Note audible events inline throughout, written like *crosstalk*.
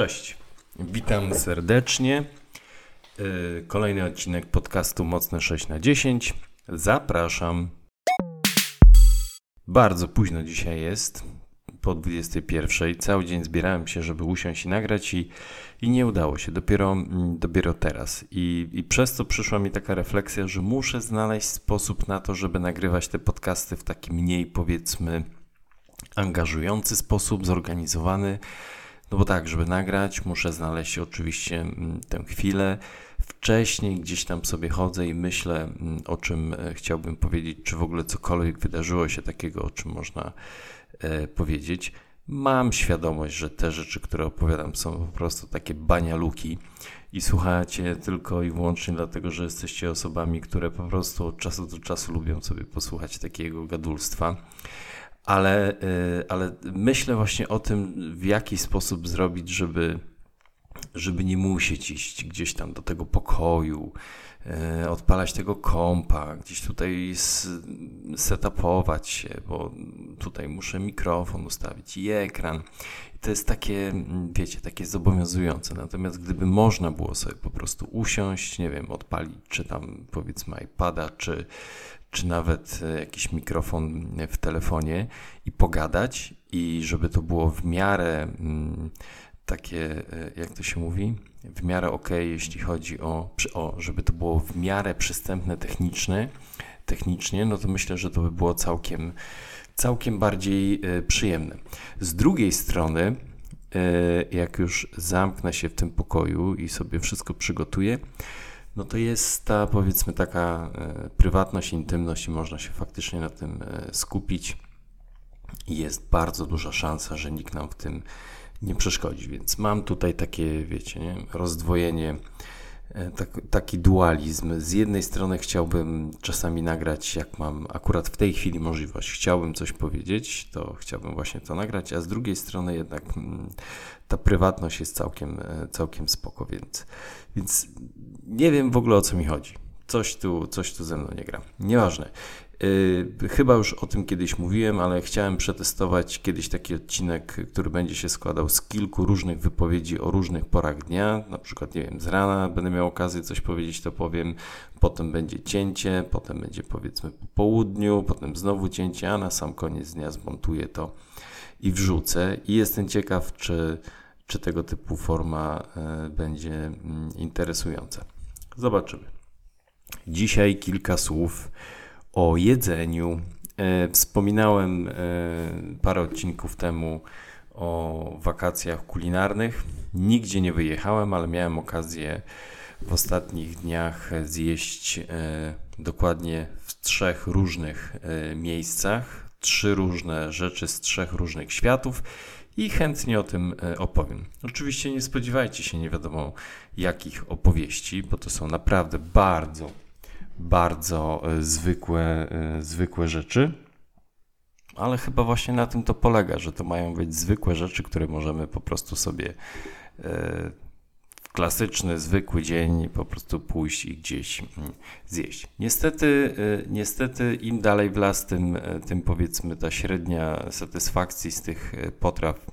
Cześć, witam serdecznie. Yy, Kolejny odcinek podcastu Mocne 6 na 10. Zapraszam. Bardzo późno dzisiaj jest, po 21. Cały dzień zbierałem się, żeby usiąść i nagrać i, i nie udało się, dopiero, mm, dopiero teraz. I, I przez to przyszła mi taka refleksja, że muszę znaleźć sposób na to, żeby nagrywać te podcasty w taki mniej, powiedzmy, angażujący sposób, zorganizowany. No bo tak, żeby nagrać, muszę znaleźć oczywiście mm, tę chwilę. Wcześniej gdzieś tam sobie chodzę i myślę, mm, o czym e, chciałbym powiedzieć, czy w ogóle cokolwiek wydarzyło się takiego, o czym można e, powiedzieć. Mam świadomość, że te rzeczy, które opowiadam, są po prostu takie banialuki i słuchacie tylko i wyłącznie dlatego, że jesteście osobami, które po prostu od czasu do czasu lubią sobie posłuchać takiego gadulstwa ale, y, ale myślę właśnie o tym, w jaki sposób zrobić, żeby, żeby nie musieć iść gdzieś tam do tego pokoju, y, odpalać tego kompa, gdzieś tutaj setupować się, bo tutaj muszę mikrofon ustawić i ekran. To jest takie, wiecie, takie zobowiązujące. Natomiast gdyby można było sobie po prostu usiąść, nie wiem, odpalić czy tam powiedzmy iPada, czy, czy nawet e, jakiś mikrofon w telefonie i pogadać, i żeby to było w miarę mm, takie, e, jak to się mówi, w miarę ok, jeśli chodzi o, o, żeby to było w miarę przystępne techniczne, technicznie, no to myślę, że to by było całkiem, całkiem bardziej e, przyjemne. Z drugiej strony, jak już zamknę się w tym pokoju i sobie wszystko przygotuję, no to jest ta powiedzmy taka e, prywatność, intymność i można się faktycznie na tym e, skupić. Jest bardzo duża szansa, że nikt nam w tym nie przeszkodzi. Więc mam tutaj takie, wiecie, nie? rozdwojenie, tak, taki dualizm. Z jednej strony chciałbym czasami nagrać, jak mam akurat w tej chwili możliwość, chciałbym coś powiedzieć, to chciałbym właśnie to nagrać, a z drugiej strony jednak mm, ta prywatność jest całkiem, całkiem spoko, więc, więc nie wiem w ogóle o co mi chodzi. Coś tu, coś tu ze mną nie gra. Nieważne. Yy, chyba już o tym kiedyś mówiłem, ale chciałem przetestować kiedyś taki odcinek, który będzie się składał z kilku różnych wypowiedzi o różnych porach dnia. Na przykład, nie wiem, z rana będę miał okazję coś powiedzieć, to powiem. Potem będzie cięcie, potem będzie powiedzmy po południu, potem znowu cięcie, a na sam koniec dnia zmontuję to i wrzucę. I jestem ciekaw, czy, czy tego typu forma yy, będzie yy, interesująca. Zobaczymy. Dzisiaj kilka słów o jedzeniu. E, wspominałem e, parę odcinków temu o wakacjach kulinarnych. Nigdzie nie wyjechałem, ale miałem okazję w ostatnich dniach zjeść e, dokładnie w trzech różnych miejscach. Trzy różne rzeczy z trzech różnych światów i chętnie o tym opowiem. Oczywiście nie spodziewajcie się nie wiadomo jakich opowieści, bo to są naprawdę bardzo, bardzo e, zwykłe, e, zwykłe rzeczy. Ale chyba właśnie na tym to polega, że to mają być zwykłe rzeczy, które możemy po prostu sobie w klasyczny, zwykły dzień po prostu pójść i gdzieś mm, zjeść. Niestety, niestety im dalej w las, tym, tym powiedzmy ta średnia satysfakcji z tych potraw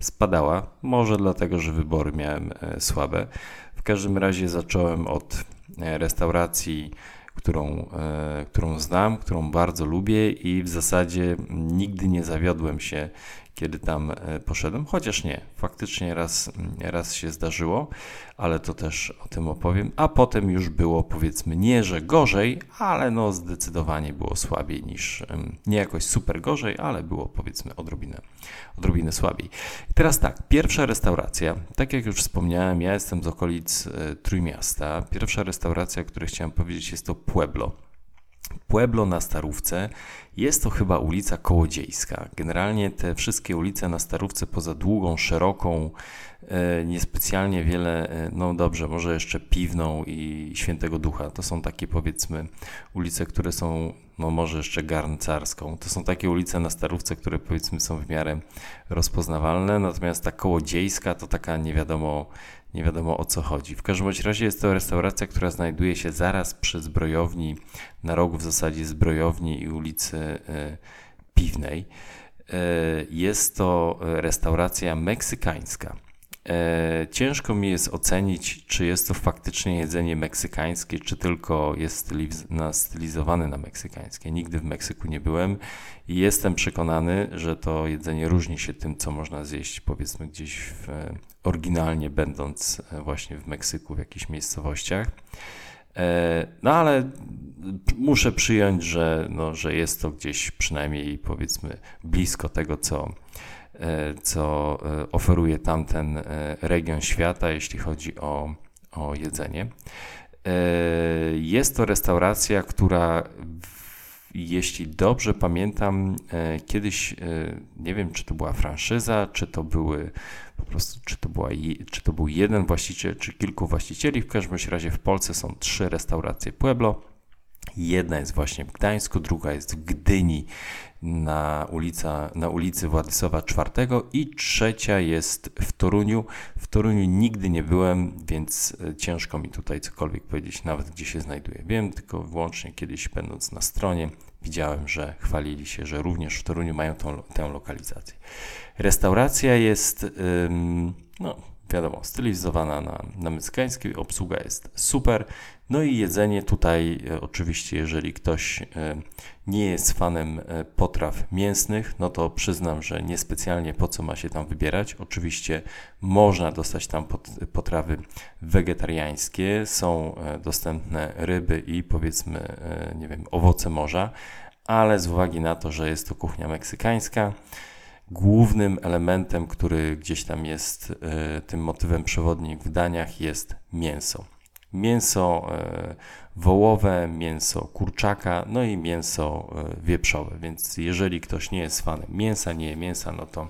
spadała. Może dlatego, że wybory miałem e, słabe. W każdym razie zacząłem od e, restauracji, którą, e, którą znam, którą bardzo lubię i w zasadzie nigdy nie zawiodłem się kiedy tam e, poszedłem, chociaż nie, faktycznie raz, raz się zdarzyło, ale to też o tym opowiem. A potem już było powiedzmy nie, że gorzej, ale no zdecydowanie było słabiej niż, nie jakoś super gorzej, ale było powiedzmy odrobinę, odrobinę słabiej. I teraz tak, pierwsza restauracja, tak jak już wspomniałem, ja jestem z okolic e, Trójmiasta. Pierwsza restauracja, o której chciałem powiedzieć jest to Pueblo. Pueblo na Starówce jest to chyba ulica Kołodziejska. Generalnie te wszystkie ulice na Starówce poza długą, szeroką, e, niespecjalnie wiele, e, no dobrze, może jeszcze Piwną i Świętego Ducha. To są takie powiedzmy ulice, które są, no może jeszcze Garncarską. To są takie ulice na Starówce, które powiedzmy są w miarę rozpoznawalne. Natomiast ta Kołodziejska to taka nie wiadomo nie wiadomo o co chodzi. W każdym razie jest to restauracja, która znajduje się zaraz przy zbrojowni, na rogu w zasadzie zbrojowni i ulicy e, Piwnej. E, jest to restauracja meksykańska. E, ciężko mi jest ocenić, czy jest to faktycznie jedzenie meksykańskie, czy tylko jest stylizowane na meksykańskie. Nigdy w Meksyku nie byłem i jestem przekonany, że to jedzenie różni się tym, co można zjeść, powiedzmy, gdzieś w, oryginalnie będąc e, właśnie w Meksyku, w jakichś miejscowościach. E, no ale muszę przyjąć, że, no, że jest to gdzieś przynajmniej powiedzmy blisko tego, co, e, co e, oferuje tamten region świata, jeśli chodzi o, o jedzenie. Jest to restauracja, która jeśli dobrze pamiętam, kiedyś nie wiem, czy to była franszyza, czy to były po prostu, czy to, była, czy to był jeden właściciel, czy kilku właścicieli. W każdym razie w Polsce są trzy restauracje Pueblo. Jedna jest właśnie w Gdańsku, druga jest w Gdyni na, ulica, na ulicy Władysława IV i trzecia jest w Toruniu. W Toruniu nigdy nie byłem, więc e, ciężko mi tutaj cokolwiek powiedzieć, nawet gdzie się znajduję. Wiem tylko wyłącznie kiedyś będąc na stronie, widziałem, że chwalili się, że również w Toruniu mają tą, tę lokalizację. Restauracja jest, no wiadomo, stylizowana na, na obsługa jest super. No i jedzenie tutaj, e, oczywiście, jeżeli ktoś e, nie jest fanem e, potraw mięsnych, no to przyznam, że niespecjalnie po co ma się tam wybierać. Oczywiście można dostać tam potrawy wegetariańskie, są dostępne ryby i powiedzmy, nie wiem, owoce morza, ale z uwagi na to, że jest to kuchnia meksykańska, głównym elementem, który gdzieś tam jest e, tym motywem przewodnim w daniach, jest mięso. Mięso e, wołowe, mięso kurczaka, no i mięso e, wieprzowe. Więc jeżeli ktoś nie jest fanem mięsa, nie je mięsa, no to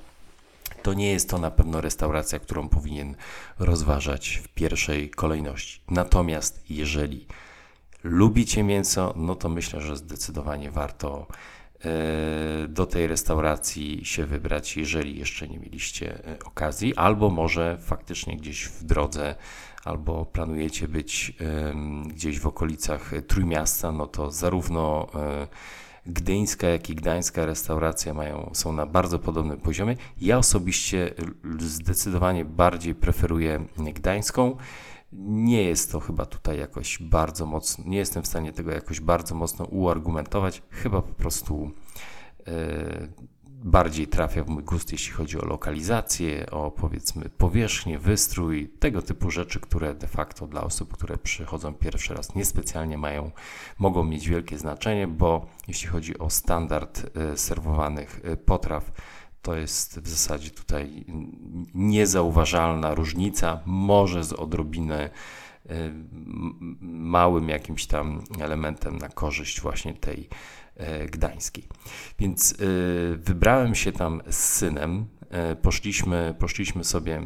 to nie jest to na pewno restauracja, którą powinien rozważać w pierwszej kolejności. Natomiast jeżeli lubicie mięso, no to myślę, że zdecydowanie warto do tej restauracji się wybrać, jeżeli jeszcze nie mieliście e, okazji, albo może faktycznie gdzieś w drodze, albo planujecie być gdzieś w okolicach Trójmiasta, no to zarówno e, gdyńska, jak i gdańska restauracja mają, są na bardzo podobnym poziomie. Ja osobiście zdecydowanie bardziej preferuję gdańską. Nie jest to chyba tutaj jakoś bardzo mocno, nie jestem w stanie tego jakoś bardzo mocno uargumentować. Chyba po prostu yy, bardziej trafia w mój gust, jeśli chodzi o lokalizację, o powiedzmy powierzchnię, wystrój, tego typu rzeczy, które de facto dla osób, które przychodzą pierwszy raz, niespecjalnie mają, mogą mieć wielkie znaczenie, bo jeśli chodzi o standard yy, serwowanych yy, potraw, to jest w zasadzie tutaj niezauważalna różnica, może z odrobinę y, małym jakimś tam elementem na korzyść właśnie tej y, gdańskiej. Więc y, wybrałem się tam z synem. Poszliśmy, poszliśmy sobie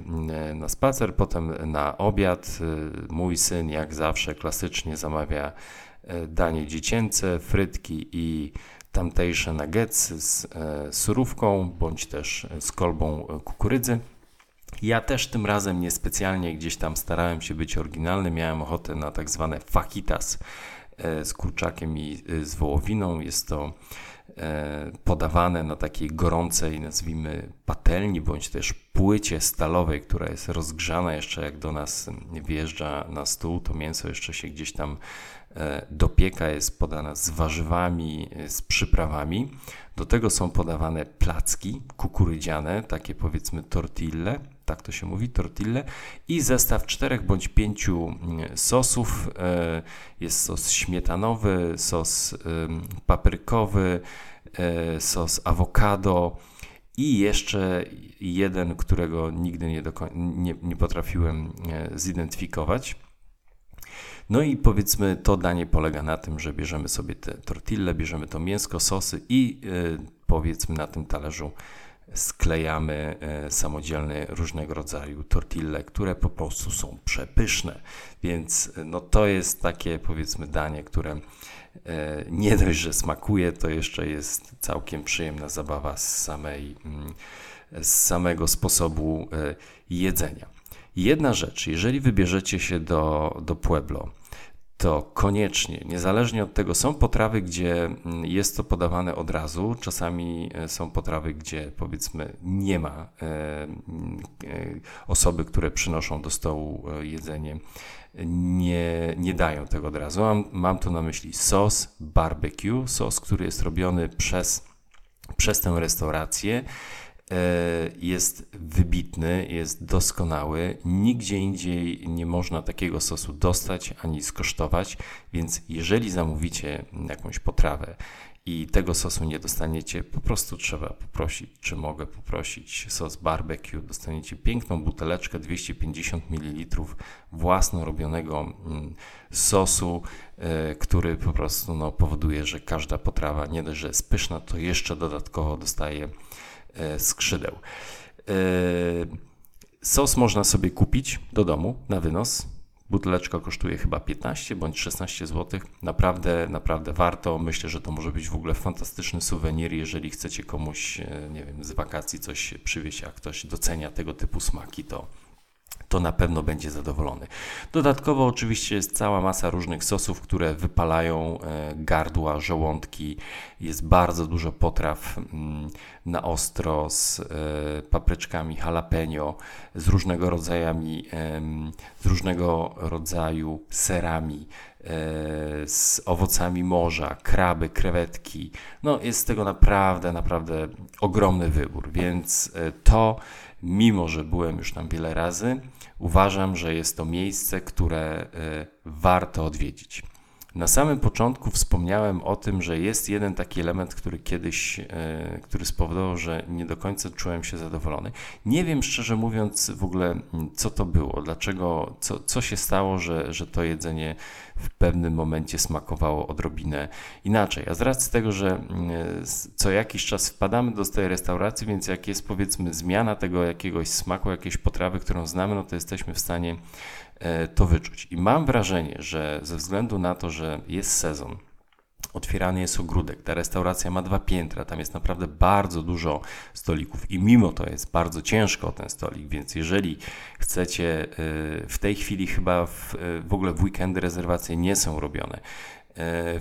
na spacer, potem na obiad. Mój syn, jak zawsze, klasycznie zamawia danie dziecięce, frytki i tamtejsze nuggetsy z e, surówką bądź też z kolbą e, kukurydzy. Ja też tym razem niespecjalnie gdzieś tam starałem się być oryginalny, miałem ochotę na tak zwane fajitas e, z kurczakiem i z wołowiną. Jest to podawane na takiej gorącej, nazwijmy, patelni bądź też płycie stalowej, która jest rozgrzana jeszcze jak do nas wjeżdża na stół, to mięso jeszcze się gdzieś tam dopieka jest podana z warzywami, e, z przyprawami. Do tego są podawane placki kukurydziane, takie powiedzmy tortille, tak to się mówi, tortille i zestaw czterech bądź pięciu mm, sosów. E, jest sos śmietanowy, sos paprykowy, sos awokado i jeszcze jeden, którego nigdy nie, nie, nie potrafiłem zidentyfikować. No i powiedzmy, to danie polega na tym, że bierzemy sobie te tortille, bierzemy to mięsko, sosy i yy, powiedzmy na tym talerzu sklejamy y, samodzielne różnego rodzaju tortille, które po prostu są przepyszne. Więc y, no to jest takie powiedzmy danie, które nie dość, że smakuje, to jeszcze jest całkiem przyjemna zabawa z, samej, mm, z samego sposobu jedzenia. Jedna rzecz, jeżeli wybierzecie się do, do Pueblo, to koniecznie, niezależnie od tego, są potrawy, gdzie mm, jest to podawane od razu. Czasami e, są potrawy, gdzie powiedzmy nie ma e, e, osoby, które przynoszą do stołu jedzenie, nie, nie dają tego od razu. Mam, mam tu na myśli sos barbecue, sos, który jest robiony przez, przez tę restaurację jest wybitny, jest doskonały. Nigdzie indziej nie można takiego sosu dostać ani skosztować, więc jeżeli zamówicie jakąś potrawę i tego sosu nie dostaniecie, po prostu trzeba poprosić, czy mogę poprosić sos barbecue. Dostaniecie piękną buteleczkę 250 ml własno robionego mm, sosu, e, który po prostu no, powoduje, że każda potrawa nie dość, że jest pyszna, to jeszcze dodatkowo dostaje E, skrzydeł. E, sos można sobie kupić do domu na wynos. Buteleczka kosztuje chyba 15 bądź 16 zł. Naprawdę, naprawdę warto. Myślę, że to może być w ogóle fantastyczny suwenir, jeżeli chcecie komuś, e, nie wiem, z wakacji coś przywieźć, a ktoś docenia tego typu smaki, to to na pewno będzie zadowolony. Dodatkowo oczywiście jest cała masa różnych sosów, które wypalają e, gardła, żołądki. Jest bardzo dużo potraw mm, na ostro z e, papryczkami jalapeno, z różnego rodzajami, z różnego rodzaju serami, e, z owocami morza, kraby, krewetki. No jest tego naprawdę, naprawdę ogromny wybór, więc to mimo że byłem już tam wiele razy, uważam, że jest to miejsce, które e, warto odwiedzić. Na samym początku wspomniałem o tym, że jest jeden taki element, który kiedyś, e, który spowodował, że nie do końca czułem się zadowolony. Nie wiem szczerze mówiąc w ogóle, co to było, dlaczego, co, co się stało, że, że to jedzenie w pewnym momencie smakowało odrobinę inaczej. A z racji tego, że co jakiś czas wpadamy do tej restauracji, więc jak jest powiedzmy zmiana tego jakiegoś smaku, jakiejś potrawy, którą znamy, no to jesteśmy w stanie to wyczuć. I mam wrażenie, że ze względu na to, że jest sezon, otwierany jest ogródek, ta restauracja ma dwa piętra, tam jest naprawdę bardzo dużo stolików i mimo to jest bardzo ciężko ten stolik, więc jeżeli chcecie, e, w tej chwili chyba w, e, w ogóle w weekendy rezerwacje nie są robione,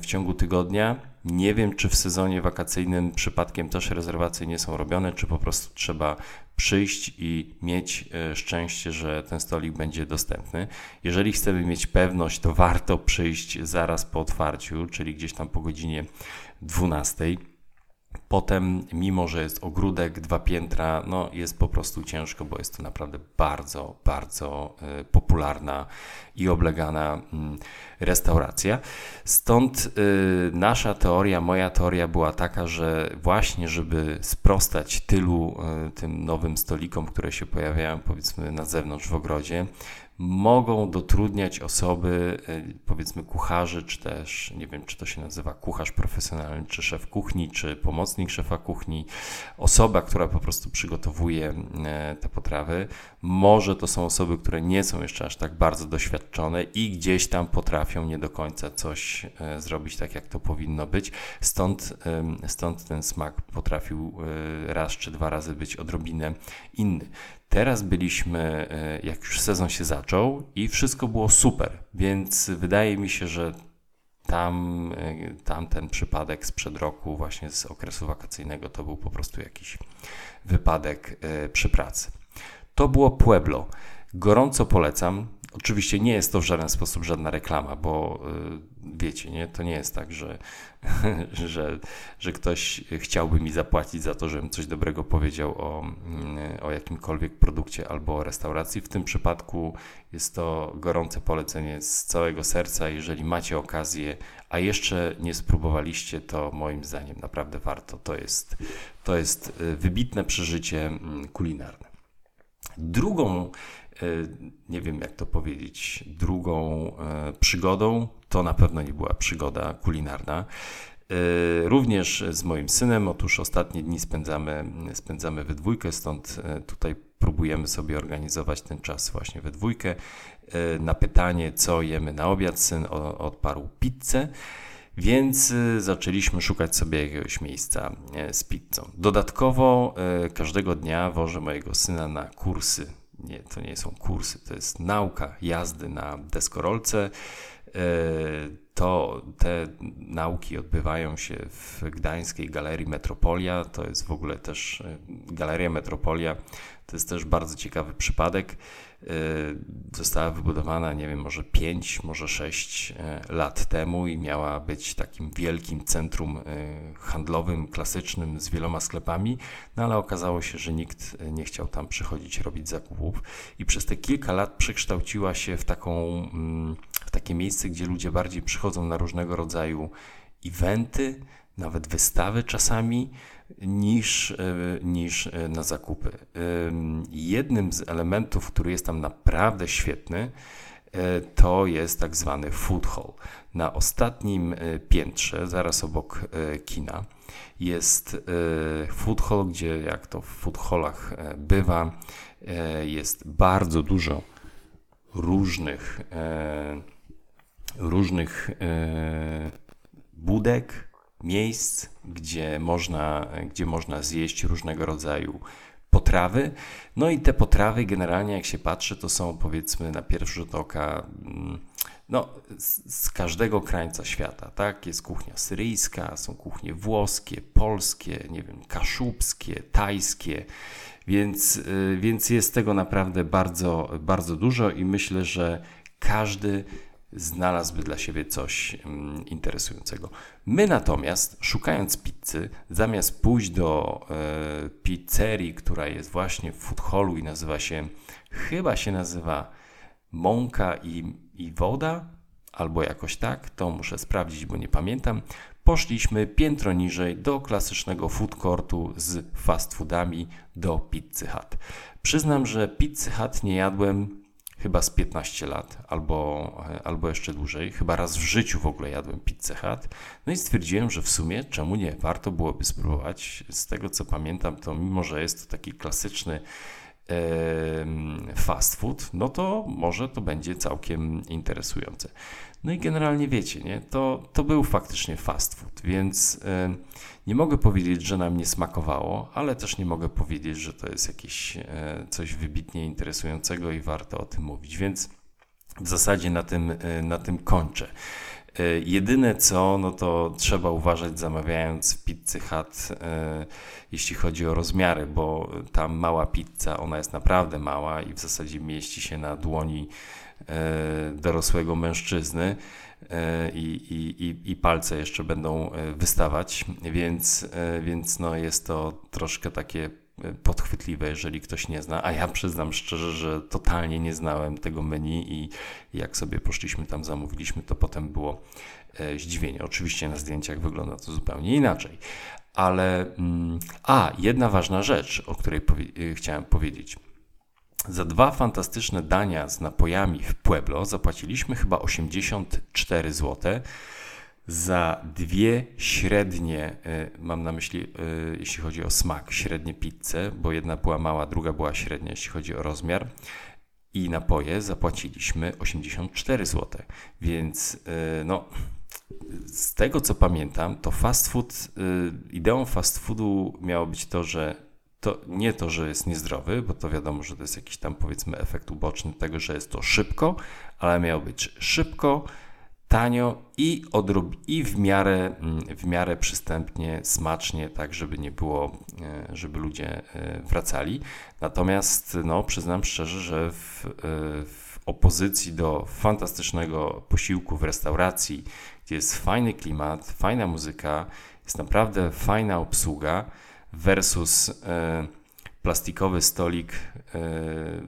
w ciągu tygodnia. Nie wiem, czy w sezonie wakacyjnym przypadkiem też rezerwacje nie są robione, czy po prostu trzeba przyjść i mieć e, szczęście, że ten stolik będzie dostępny. Jeżeli chcemy mieć pewność, to warto przyjść zaraz po otwarciu, czyli gdzieś tam po godzinie 12 Potem, mimo że jest ogródek, dwa piętra, no jest po prostu ciężko, bo jest to naprawdę bardzo, bardzo y, popularna i oblegana y, restauracja. Stąd y, nasza teoria, moja teoria była taka, że właśnie, żeby sprostać tylu y, tym nowym stolikom, które się pojawiają powiedzmy na zewnątrz w ogrodzie, mogą dotrudniać osoby, e, powiedzmy kucharzy, czy też nie wiem, czy to się nazywa kucharz profesjonalny, czy szef kuchni, czy pomocnik szefa kuchni, osoba, która po prostu przygotowuje e, te potrawy. Może to są osoby, które nie są jeszcze aż tak bardzo doświadczone i gdzieś tam potrafią nie do końca coś e, zrobić tak, jak to powinno być. Stąd, stąd ten smak potrafił raz czy dwa razy być odrobinę inny. Teraz byliśmy, e, jak już sezon się zaczął i wszystko było super, więc wydaje mi się, że tam, e, tamten przypadek sprzed roku, właśnie z okresu wakacyjnego, to był po prostu jakiś wypadek e, przy pracy. To było Pueblo. Gorąco polecam. Oczywiście nie jest to w żaden sposób żadna reklama, bo y, wiecie, nie? to nie jest tak, że, *laughs* że, że ktoś chciałby mi zapłacić za to, żebym coś dobrego powiedział o, y, o jakimkolwiek produkcie albo o restauracji. W tym przypadku jest to gorące polecenie z całego serca. Jeżeli macie okazję, a jeszcze nie spróbowaliście, to moim zdaniem naprawdę warto. To jest, to jest y, wybitne przeżycie mm, kulinarne. Drugą E, nie wiem jak to powiedzieć, drugą e, przygodą. To na pewno nie była przygoda kulinarna. E, również z moim synem, otóż ostatnie dni spędzamy, spędzamy we dwójkę, stąd tutaj próbujemy sobie organizować ten czas właśnie we dwójkę. Na pytanie, co jemy na obiad, syn odparł pizzę. Więc zaczęliśmy szukać sobie jakiegoś miejsca z pizzą. Dodatkowo każdego dnia wożę mojego syna na kursy nie, to nie są kursy, to jest nauka jazdy na deskorolce. To te nauki odbywają się w Gdańskiej Galerii Metropolia. To jest w ogóle też Galeria Metropolia. To jest też bardzo ciekawy przypadek. Została wybudowana, nie wiem, może 5, może 6 lat temu i miała być takim wielkim centrum handlowym, klasycznym z wieloma sklepami, no ale okazało się, że nikt nie chciał tam przychodzić robić zakupów i przez te kilka lat przekształciła się w taką mm, takie miejsce, gdzie ludzie bardziej przychodzą na różnego rodzaju eventy, nawet wystawy czasami, niż, e, niż e, na zakupy. Jednym z elementów, który jest tam naprawdę świetny, e, to jest tak zwany food hall. Na ostatnim piętrze, zaraz obok kina, jest food hall, gdzie jak to w food hallach bywa, jest bardzo dużo różnych różnych e, budek, miejsc, gdzie można, gdzie można zjeść różnego rodzaju potrawy. No i te potrawy generalnie, jak się patrzy, to są powiedzmy na pierwszy rzut oka mm, no, z, każdego krańca świata. Tak? Jest kuchnia syryjska, są kuchnie włoskie, polskie, nie wiem, kaszubskie, tajskie. Więc, e, więc jest tego naprawdę bardzo, bardzo dużo i myślę, że każdy znalazłby dla siebie coś mm, interesującego. My natomiast, szukając pizzy, zamiast pójść do e, pizzerii, która jest właśnie w food hallu i nazywa się, chyba się nazywa Mąka i, i Woda, albo jakoś tak, to muszę sprawdzić, bo nie pamiętam. Poszliśmy piętro niżej do klasycznego food courtu z fast foodami do Pizzy Hut. Przyznam, że Pizzy Hut nie jadłem chyba z 15 lat albo, albo jeszcze dłużej. Chyba raz w życiu w ogóle jadłem pizzę Hut. No i stwierdziłem, że w sumie czemu nie? Warto byłoby spróbować. Z tego co pamiętam, to mimo, że jest to taki klasyczny fast food, no to może to będzie całkiem interesujące. No i generalnie wiecie, nie? To, to był faktycznie fast food, więc nie mogę powiedzieć, że nam nie smakowało, ale też nie mogę powiedzieć, że to jest jakieś e, coś wybitnie interesującego i warto o tym mówić, więc w zasadzie na tym, e, na tym kończę. E, jedyne co, no to trzeba uważać zamawiając Pizzy Hut, jeśli chodzi o rozmiary, bo ta mała pizza, ona jest naprawdę mała i w zasadzie mieści się na dłoni dorosłego mężczyzny. E, i, i, i palce jeszcze będą e, wystawać, więc, e, więc no jest to troszkę takie podchwytliwe, jeżeli ktoś nie zna, a ja przyznam szczerze, że totalnie nie znałem tego menu i jak sobie poszliśmy tam, zamówiliśmy, to potem było zdziwienie. Oczywiście na zdjęciach wygląda to zupełnie inaczej, ale mm, a, jedna ważna rzecz, o której powie chciałem powiedzieć. Za dwa fantastyczne dania z napojami w Pueblo zapłaciliśmy chyba 84 zł. Za dwie średnie, e, mam na myśli, e, jeśli chodzi o smak, średnie pizze, bo jedna była mała, druga była średnia, jeśli chodzi o rozmiar, i napoje zapłaciliśmy 84 zł. Więc e, no, z tego co pamiętam, to fast food, ideą fast foodu miało być to, że to nie to, że jest niezdrowy, bo to wiadomo, że to jest jakiś tam powiedzmy efekt uboczny tego, że jest to szybko, ale miało być szybko, tanio i, odrob- i w, miarę, mm, w miarę przystępnie, smacznie, tak żeby nie było, e, żeby ludzie e, wracali. Natomiast no, przyznam szczerze, że w, e, w opozycji do fantastycznego posiłku w restauracji, gdzie jest fajny klimat, fajna muzyka, jest naprawdę fajna obsługa, versus plastikowy stolik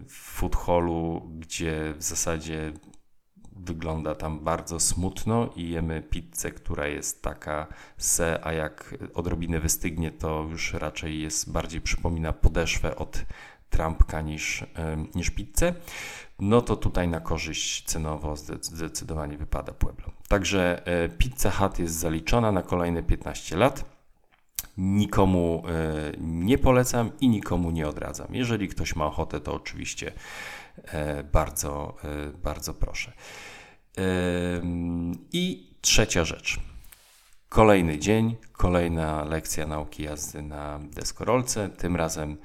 w food hallu, gdzie w zasadzie wygląda tam bardzo smutno i jemy pizzę, która jest taka se, a jak odrobinę wystygnie, to już raczej jest bardziej przypomina podeszwę od trampka niż, e, niż pizzę, no to tutaj na korzyść cenowo zdecydowanie wypada Pueblo. Także Pizza Hut jest zaliczona na kolejne 15 lat nikomu e, nie polecam i nikomu nie odradzam. Jeżeli ktoś ma ochotę, to oczywiście e, bardzo, e, bardzo proszę. I trzecia rzecz. Kolejny dzień, kolejna lekcja nauki jazdy na deskorolce. Tym razem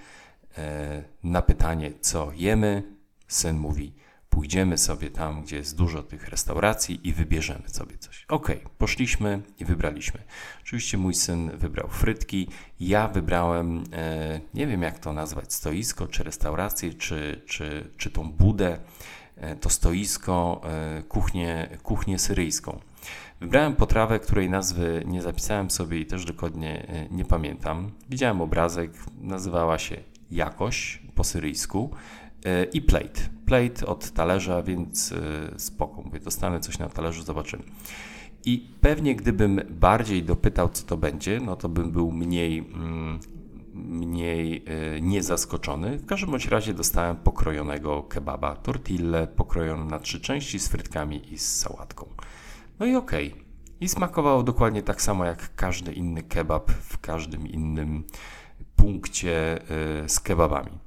na pytanie, co jemy, syn mówi pójdziemy sobie tam, gdzie jest dużo tych restauracji i wybierzemy sobie coś. Ok, poszliśmy i wybraliśmy. Oczywiście mój syn wybrał frytki, ja wybrałem, e, nie wiem jak to nazwać, stoisko, czy restaurację, czy, czy, czy tą budę, e, to stoisko, e, kuchnię, kuchnię syryjską. Wybrałem potrawę, której nazwy nie zapisałem sobie i też dokładnie e, nie pamiętam. Widziałem obrazek, nazywała się jakoś po syryjsku e, i plate. Plate od talerza, więc e, spoko. Mówię, dostanę coś na talerzu, zobaczymy. I pewnie gdybym bardziej dopytał, co to będzie, no to bym był mniej, mm, mniej niezaskoczony. W każdym bądź razie dostałem pokrojonego kebaba, tortillę pokrojoną na trzy części z frytkami i z sałatką. No i okej. Okay. I smakowało dokładnie tak samo jak każdy inny kebab w każdym innym punkcie y, z kebabami.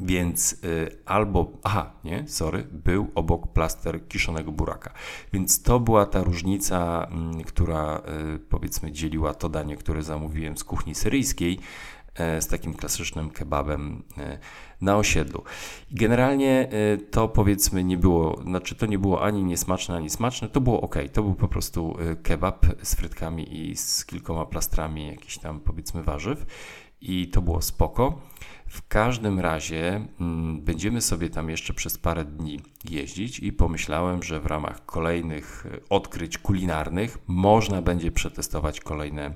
Więc y, albo, aha, nie, sorry, był obok plaster kiszonego buraka. Więc to była ta różnica, mm, która y, powiedzmy dzieliła to danie, które zamówiłem z kuchni syryjskiej z takim klasycznym kebabem e, na osiedlu. Generalnie e, to powiedzmy nie było, znaczy to nie było ani niesmaczne, ani smaczne, to było ok. To był po prostu kebab z frytkami i z kilkoma plastrami jakichś tam powiedzmy warzyw i to było spoko. W każdym razie mm, będziemy sobie tam jeszcze przez parę dni jeździć i pomyślałem, że w ramach kolejnych odkryć kulinarnych można będzie przetestować kolejne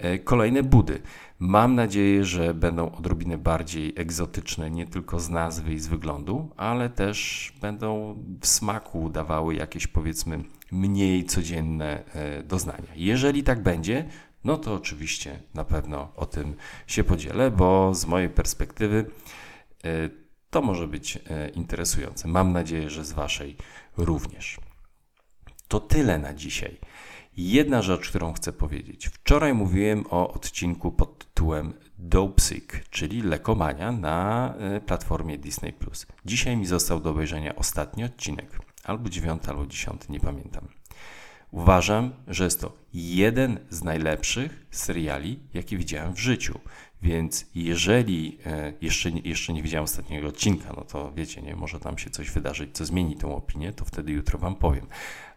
E, kolejne budy. Mam nadzieję, że będą odrobinę bardziej egzotyczne, nie tylko z nazwy i z wyglądu, ale też będą w smaku dawały jakieś powiedzmy mniej codzienne e, doznania. Jeżeli tak będzie, no to oczywiście na pewno o tym się podzielę, bo z mojej perspektywy e, to może być interesujące. Mam nadzieję, że z Waszej również. To tyle na dzisiaj. Jedna rzecz, którą chcę powiedzieć. Wczoraj mówiłem o odcinku pod tytułem Dopesick, czyli lekomania na e, platformie Disney+. Dzisiaj mi został do obejrzenia ostatni odcinek, albo dziewiąty, albo dziesiąty, nie pamiętam. Uważam, że jest to jeden z najlepszych seriali, jaki widziałem w życiu. Więc jeżeli e, jeszcze, jeszcze nie widziałem ostatniego odcinka, no to wiecie, nie, może tam się coś wydarzyć, co zmieni tą opinię, to wtedy jutro Wam powiem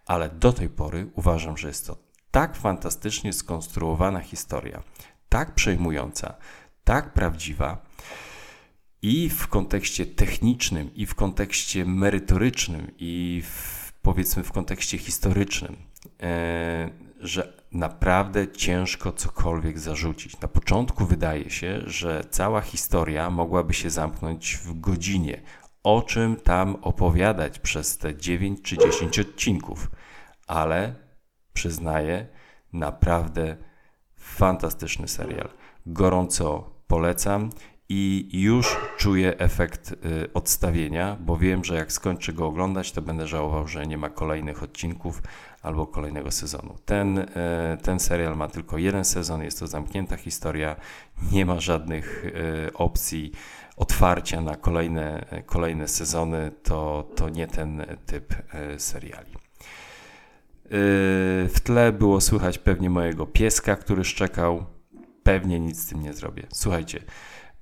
ale do tej pory uważam, że jest to tak fantastycznie skonstruowana historia, tak przejmująca, tak prawdziwa i w kontekście technicznym, i w kontekście merytorycznym, i w, powiedzmy w kontekście historycznym, że naprawdę ciężko cokolwiek zarzucić. Na początku wydaje się, że cała historia mogłaby się zamknąć w godzinie, o czym tam opowiadać przez te 9 czy 10 odcinków, ale przyznaję, naprawdę fantastyczny serial. Gorąco polecam i już czuję efekt y, odstawienia, bo wiem, że jak skończę go oglądać, to będę żałował, że nie ma kolejnych odcinków albo kolejnego sezonu. Ten, y, ten serial ma tylko jeden sezon, jest to zamknięta historia, nie ma żadnych y, opcji otwarcia na kolejne, kolejne sezony, to, to nie ten typ seriali. W tle było słychać pewnie mojego pieska, który szczekał. Pewnie nic z tym nie zrobię. Słuchajcie,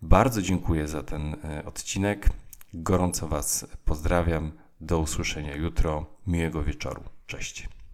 bardzo dziękuję za ten e, odcinek. Gorąco Was pozdrawiam. Do usłyszenia jutro. Miłego wieczoru. Cześć.